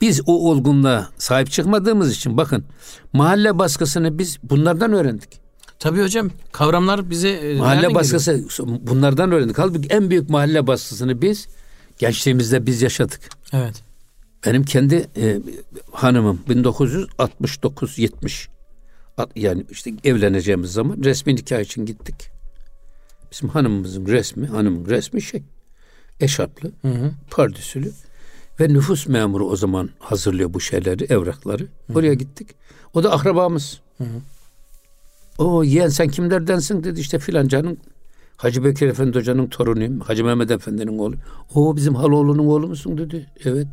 Biz o olgunluğa sahip çıkmadığımız için bakın mahalle baskısını biz bunlardan öğrendik.
Tabii hocam kavramlar bize e,
Mahalle baskısı bunlardan öğrendik. Halbuki en büyük mahalle baskısını biz gençliğimizde biz yaşadık.
geliyor? Evet.
Benim kendi e, hanımım 1969-70 At- yani işte evleneceğimiz zaman resmi nikah için gittik. Bizim hanımımızın resmi, hanımın resmi şey eşarplı,
Hı hı.
pardüsülü ve nüfus memuru o zaman hazırlıyor bu şeyleri, evrakları. Oraya gittik. O da akrabamız. O yeğen sen kimlerdensin dedi işte filancanın Hacı Bekir Efendi Hoca'nın torunuyum. Hacı Mehmet Efendi'nin oğlu. O bizim Haloğlu'nun oğlu musun dedi. Evet.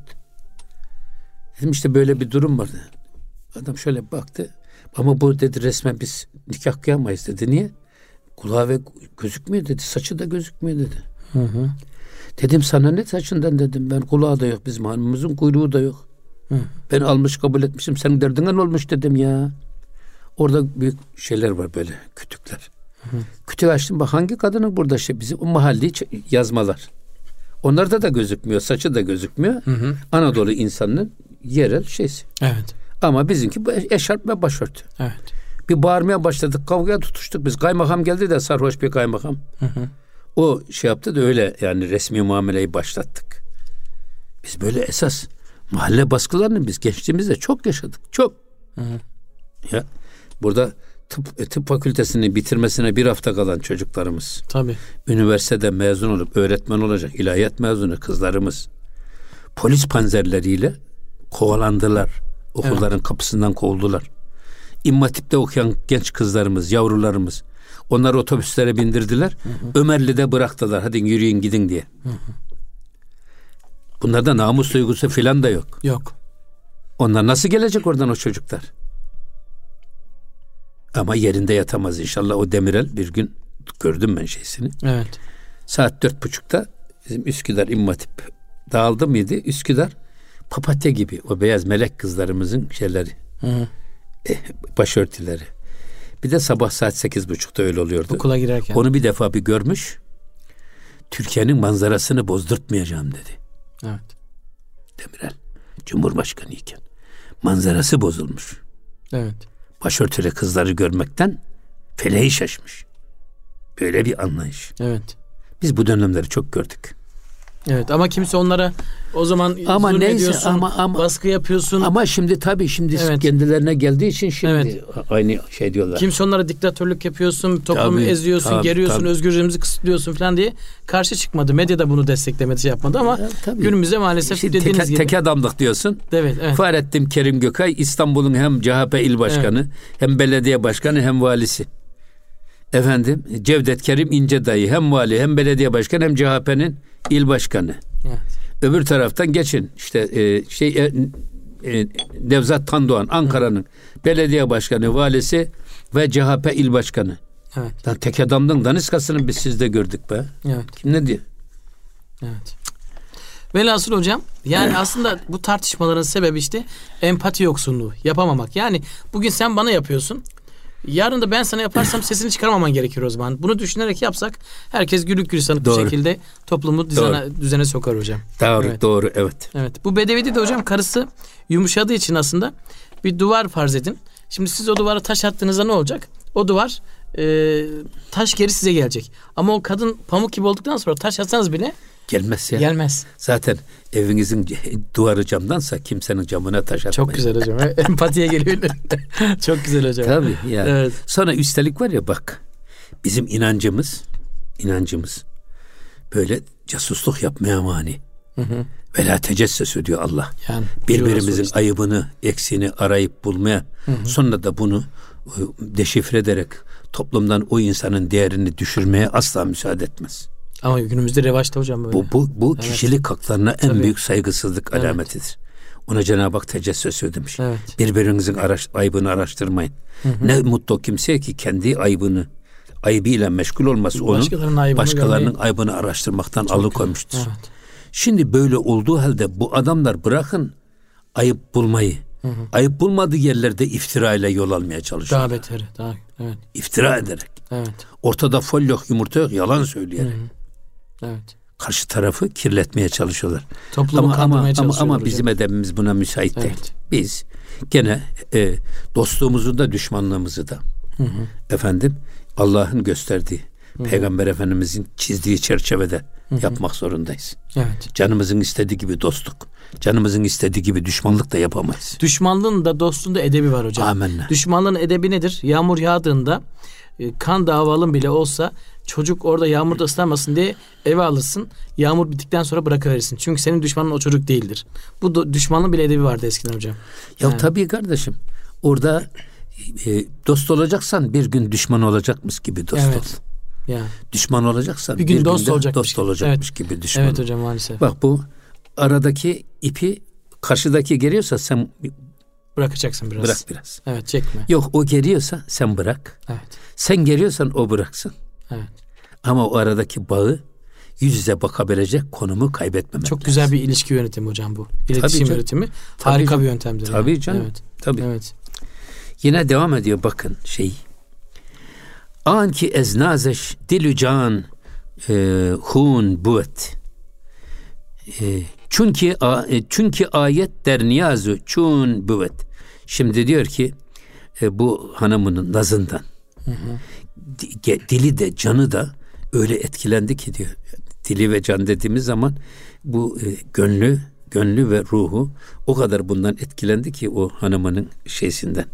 Dedim işte böyle bir durum vardı. Adam şöyle baktı. Ama bu dedi resmen biz nikah kıyamayız dedi. Niye? Kulağı ve gözükmüyor dedi. Saçı da gözükmüyor dedi.
Hı hı.
Dedim sana ne saçından dedim. Ben kulağı da yok bizim hanımımızın kuyruğu da yok.
Hı.
Ben almış kabul etmişim. Senin derdine ne olmuş dedim ya. Orada büyük şeyler var böyle kütükler. Kütüğü açtım bak hangi kadının burada işte bizim o mahalli yazmalar. Onlarda da gözükmüyor. Saçı da gözükmüyor.
hı.
Anadolu insanının yerel şeysi.
Evet.
Ama bizimki eşarp ve başörtü.
Evet.
Bir bağırmaya başladık. Kavgaya tutuştuk biz. Kaymakam geldi de sarhoş bir kaymakam.
Hı hı.
O şey yaptı da öyle yani resmi muameleyi başlattık. Biz böyle esas mahalle baskılarını biz gençliğimizde çok yaşadık. Çok. Ya burada tıp, e, tıp fakültesini bitirmesine bir hafta kalan çocuklarımız,
Tabii.
üniversitede mezun olup öğretmen olacak ilahiyat mezunu kızlarımız, polis panzerleriyle kovalandılar. Okulların kapısından kovuldular. İmam Hatip'te okuyan genç kızlarımız, yavrularımız onları otobüslere bindirdiler. Ömerli'de bıraktılar. Hadi yürüyün gidin diye. Bunlarda namus duygusu filan da yok.
Yok.
Onlar nasıl gelecek oradan o çocuklar? Ama yerinde yatamaz inşallah o Demirel bir gün gördüm ben şeysini.
Evet.
Saat dört buçukta bizim Üsküdar İmam Hatip dağıldı mıydı? Üsküdar papatya gibi o beyaz melek kızlarımızın şeyleri,
Hı hı.
eh, başörtüleri. Bir de sabah saat sekiz buçukta öyle oluyordu.
Okula girerken.
Onu bir defa bir görmüş. Türkiye'nin manzarasını bozdurtmayacağım dedi
Evet.
Demirel. Cumhurbaşkanı iken. Manzarası bozulmuş.
Evet.
Başörtülü kızları görmekten feleği şaşmış. Böyle bir anlayış.
Evet.
Biz bu dönemleri çok gördük.
Evet ama kimse onlara o zaman
Ama neyse, ama- ama-
baskı yapıyorsun.
Ama şimdi tabii şimdi
Evet.
kendilerine geldiği için şimdi
Evet.
aynı şey diyorlar.
Kimse onlara diktatörlük yapıyorsun, toplumu
Tabii,
eziyorsun,
tabii,
geriyorsun,
tabii.
özgürlüğümüzü kısıtlıyorsun falan diye karşı çıkmadı. Medya da bunu desteklemedi, şey yapmadı ama
Ya, tabii.
günümüzde maalesef
Şimdi
dediğiniz
teke,
gibi.
teke adamlık diyorsun.
Evet, evet.
Fahrettin Kerim Gökay İstanbul'un hem CHP il başkanı hem belediye başkanı hem valisi. Efendim Cevdet Kerim İnce dayı hem vali hem belediye başkanı hem CHP'nin il başkanı.
Evet.
Öbür taraftan geçin işte e, şey e, e, Nevzat Tandoğan Ankara'nın belediye başkanı, valisi ve CHP il başkanı.
Evet.
Lan tek adamdan daniskasını biz sizde gördük be.
Evet.
Kim ne diyor?
Evet. Velhasıl hocam yani aslında bu tartışmaların sebebi işte empati yoksunluğu yapamamak. Yani bugün sen bana yapıyorsun. Yarın da ben sana yaparsam sesini çıkarmaman gerekir o zaman. Bunu düşünerek yapsak herkes gülük gülistanlık bir
Doğru.
şekilde toplumu düzene, düzene sokar hocam.
Doğru,
Evet.
doğru, evet.
Evet. Bu bedevide de hocam karısı yumuşadığı için aslında bir duvar farz edin. Şimdi siz o duvara taş attığınızda ne olacak? O duvar e, taş geri size gelecek. Ama o kadın pamuk gibi olduktan sonra taş atsanız bile
Gelmez ya.
gelmez.
Zaten evinizin duvarı camdansa kimsenin camına taş atmayın.
Çok güzel hocam. [laughs] Empatiye geliyor. [laughs] Çok güzel hocam.
Tabii ya.
Evet.
Sonra üstelik var ya bak bizim inancımız inancımız böyle casusluk yapmaya mani. Ve la tecesses diyor Allah.
Yani
Birbirimizin
işte.
ayıbını, eksiğini arayıp bulmaya sonra da bunu e, deşifre ederek toplumdan o insanın değerini düşürmeye asla müsaade etmez.
Ama günümüzde revaçta hocam böyle.
Bu bu bu kişilik haklarına en
Tabii.
büyük saygısızlık alametidir. Ona Cenab-ı Hak tecessüs ödemiş.
Evet.
Birbirinizin araş, ayıbını araştırmayın. Ne mutlu kimseye ki kendi ayıbını ayıbıyla meşgul olması onu
Başkalarının ayıbını
başkalarının
görmeyi-
ayıbını araştırmaktan alıkoymuştur.
Evet.
Şimdi böyle olduğu halde bu adamlar bırakın ayıp bulmayı. Ayıp bulmadığı yerlerde iftira ile yol almaya çalışıyor.
Daha beteri. Daha, evet.
İftira ederek.
Evet.
Ortada fol yok, yumurta yok, yalan söyleyerek.
Evet.
Karşı tarafı kirletmeye çalışıyorlar.
Toplumu
ama ama ama,
çalışıyorlar
ama
hocam.
bizim edebimiz buna müsait değil.
Evet.
Biz gene e, dostluğumuzu da düşmanlığımızı da efendim Allah'ın gösterdiği Peygamber Efendimizin çizdiği çerçevede yapmak zorundayız.
Evet.
Canımızın istediği gibi dostluk, canımızın istediği gibi düşmanlık da yapamayız.
Düşmanlığın da dostluğun da edebi var hocam.
Amenna.
Düşmanlığın edebi nedir? Yağmur yağdığında kan davalın bile olsa çocuk orada yağmurda ıslanmasın diye eve alırsın. Yağmur bittikten sonra bırakıverirsin. Çünkü senin düşmanın o çocuk değildir. Bu düşmanlığın bile edebi vardı eskiden hocam.
Ya
Yani.
tabii kardeşim orada e, dost olacaksan bir gün düşman olacakmış gibi dost
Evet.
ol.
Yani.
Düşman olacaksan
Bir gün dost
günde
olacakmış
dost olacakmış
Evet.
gibi düşman.
Evet hocam maalesef.
Bak bu aradaki ipi karşıdaki geriyorsa sen
Bırakacaksın biraz.
bırak biraz.
Evet çekme.
Yok o geriyorsa sen bırak.
Evet.
Sen geriyorsan o bıraksın.
Evet.
Ama o aradaki bağı yüz yüze bakabilecek konumu kaybetmemek
Çok
lazım.
güzel bir ilişki yönetimi hocam bu. İletişim
canım.
yönetimi
Tabii
harika
canım.
bir yöntemdir.
Tabii
yani.
canım.
Evet.
Tabii.
Evet.
Yine devam ediyor bakın şey. An ki ez nazeş dilü can e, hun buet. E, çünkü e, çünkü ayet der niyazu çun buet. Şimdi diyor ki e, bu hanımının nazından di- ge- dili de canı da öyle etkilendi ki diyor. Dili ve can dediğimiz zaman bu e, gönlü gönlü ve ruhu o kadar bundan etkilendi ki o hanımının şeysinden,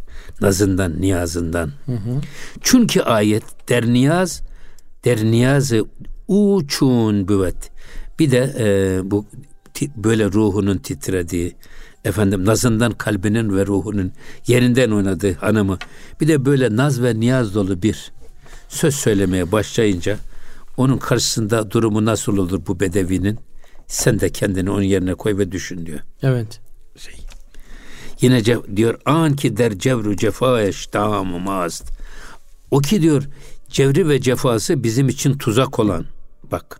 nazından, niyazından. Çünkü ayet der niyaz der niyazı uçun büvet. Bir de e, bu böyle ruhunun titrediği efendim nazından kalbinin ve ruhunun yerinden oynadığı hanımı bir de böyle naz ve niyaz dolu bir söz söylemeye başlayınca onun karşısında durumu nasıl olur bu bedevinin sen de kendini onun yerine koy ve düşün diyor.
Evet.
Yine ce- diyor an ki der cevru cefa eştamı mast. O ki diyor cevri ve cefası bizim için tuzak olan bak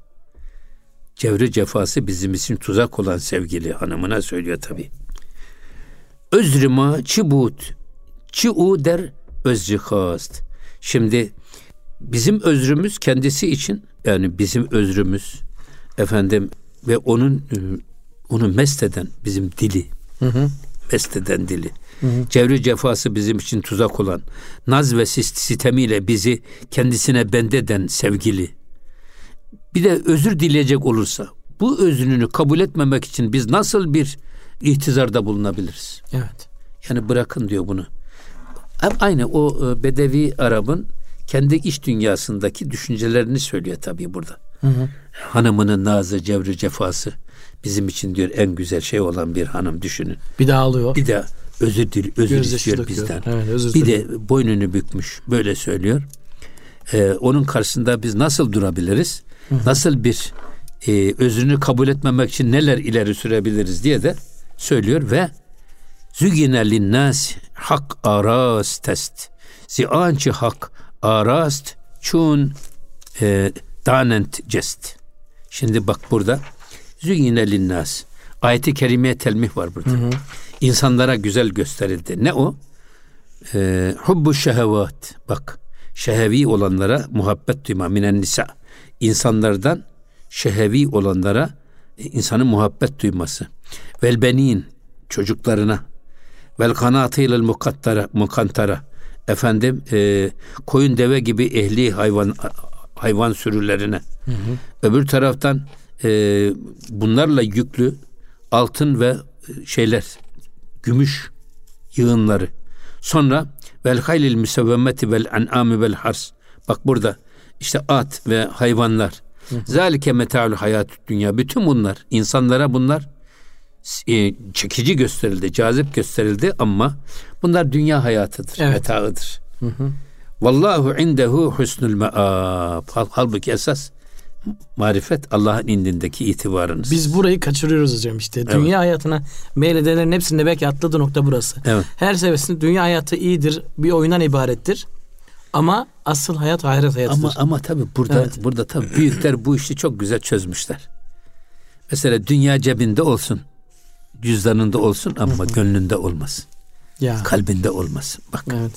cevri cefası bizim için tuzak olan sevgili hanımına söylüyor tabi. Özrima çibut çiu der özcihast. Şimdi bizim özrümüz kendisi için yani bizim özrümüz efendim ve onun e, onu mest eden bizim dili mest eden dili. Cevri cefası bizim için tuzak olan, naz ve sis- sitemiyle bizi kendisine bendeden sevgili. Bir de özür dileyecek olursa, bu özrünü kabul etmemek için biz nasıl bir ihtizarda bulunabiliriz?
Evet.
Yani bırakın diyor bunu. Aynı o e, Bedevi Arap'ın kendi iç dünyasındaki düşüncelerini söylüyor tabii burada. Hanımının nazı, cevri cefası bizim için diyor en güzel şey olan bir hanım düşünün.
Bir daha alıyor.
Bir de özür dil, özür
Gözyaşı
istiyor
döküyor.
bizden.
Evet, özür
bir
diliyor.
de boynunu bükmüş böyle söylüyor. Ee, onun karşısında biz nasıl durabiliriz? Nasıl bir e, özrünü kabul etmemek için neler ileri sürebiliriz diye de söylüyor ve Zügine linnas hak arast test. Ziançı hak arast çun e, danent jest. Şimdi bak burada Zügine linnas. Ayeti kerimeye telmih var burada. İnsanlara güzel gösterildi. Ne o? e, hubbu şehevat. Bak şehevi olanlara muhabbet duyma minen nisa. İnsanlardan şehevi olanlara e, insanın muhabbet duyması. Vel benin çocuklarına vel kanatıyla mukattara mukantara efendim e, koyun deve gibi ehli hayvan hayvan sürülerine. Hı hı. Öbür taraftan e, bunlarla yüklü altın ve şeyler gümüş yığınları. Sonra vel haylil müsevvemeti vel an'ami vel hars. Bak burada işte at ve hayvanlar. Zalike metaul hayat dünya. Bütün bunlar insanlara bunlar e, çekici gösterildi, cazip gösterildi ama bunlar dünya hayatıdır, evet. metaıdır. Hı hı. Vallahu indehu husnul me'ab. Halbuki esas marifet Allah'ın indindeki itibarınız.
Biz burayı kaçırıyoruz hocam işte. Evet. Dünya hayatına meyledenlerin hepsinde belki atladığı nokta burası. Evet. Her seviyesinde dünya hayatı iyidir, bir oyundan ibarettir. Ama asıl hayat ahiret hayatıdır.
Ama ama tabii burada evet. burada tabii büyükler bu işi çok güzel çözmüşler. Mesela dünya cebinde olsun, cüzdanında olsun ama gönlünde olmasın. Ya. Kalbinde olmasın. Bak. Evet.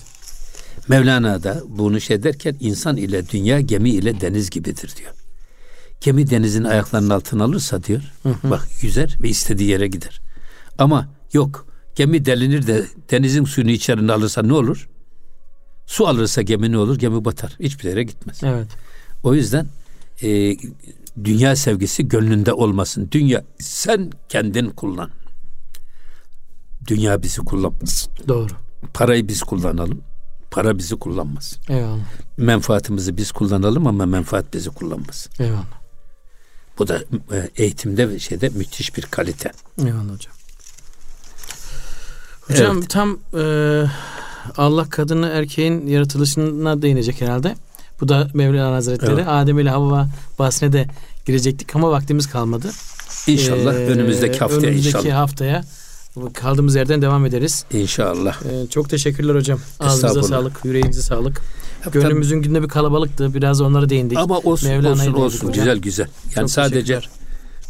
Mevlana da bunu şey derken insan ile dünya gemi ile deniz gibidir diyor. Gemi denizin ayaklarının altına alırsa diyor. Hı hı. Bak yüzer ve istediği yere gider. Ama yok gemi delinir de denizin suyunu içerine alırsa ne olur? Su alırsa gemi ne olur? Gemi batar. Hiçbir yere gitmez. Evet. O yüzden e, dünya sevgisi gönlünde olmasın. Dünya sen kendin kullan. Dünya bizi kullanmasın.
Doğru.
Parayı biz kullanalım. Para bizi kullanmaz.
Eyvallah.
Menfaatimizi biz kullanalım ama menfaat bizi kullanmaz.
Eyvallah.
Bu da e, eğitimde ve şeyde müthiş bir kalite.
Eyvallah hocam. Hocam evet. tam e, Allah kadını erkeğin yaratılışına değinecek herhalde. Bu da Mevlana Hazretleri. Evet. Adem ile Havva bahsine de girecektik ama vaktimiz kalmadı.
İnşallah ee, önümüzdeki haftaya
önümüzdeki
inşallah.
haftaya kaldığımız yerden devam ederiz.
İnşallah.
Ee, çok teşekkürler hocam. Ağzınıza sağlık, yüreğinize sağlık. Gönlümüzün günde bir kalabalıktı. Biraz onlara değindik.
Ama olsun Mevlana'ya olsun olsun. Güzel güzel. Yani çok sadece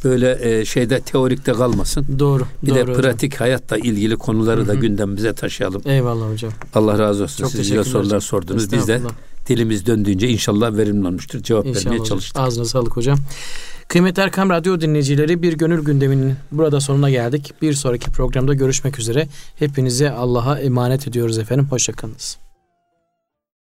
böyle e, şeyde teorikte kalmasın.
Doğru.
Bir
doğru
de pratik hocam. hayatla ilgili konuları Hı-hı. da gündemimize taşıyalım.
Eyvallah hocam.
Allah razı olsun. Çok Siz güzel sorular sordunuz. Biz de dilimiz döndüğünce inşallah verimli olmuştur. Cevap inşallah vermeye çalıştık.
Ağzına sağlık hocam. Kıymetli Erkam Radyo dinleyicileri bir gönül gündeminin burada sonuna geldik. Bir sonraki programda görüşmek üzere. Hepinize Allah'a emanet ediyoruz efendim. Hoşçakalınız.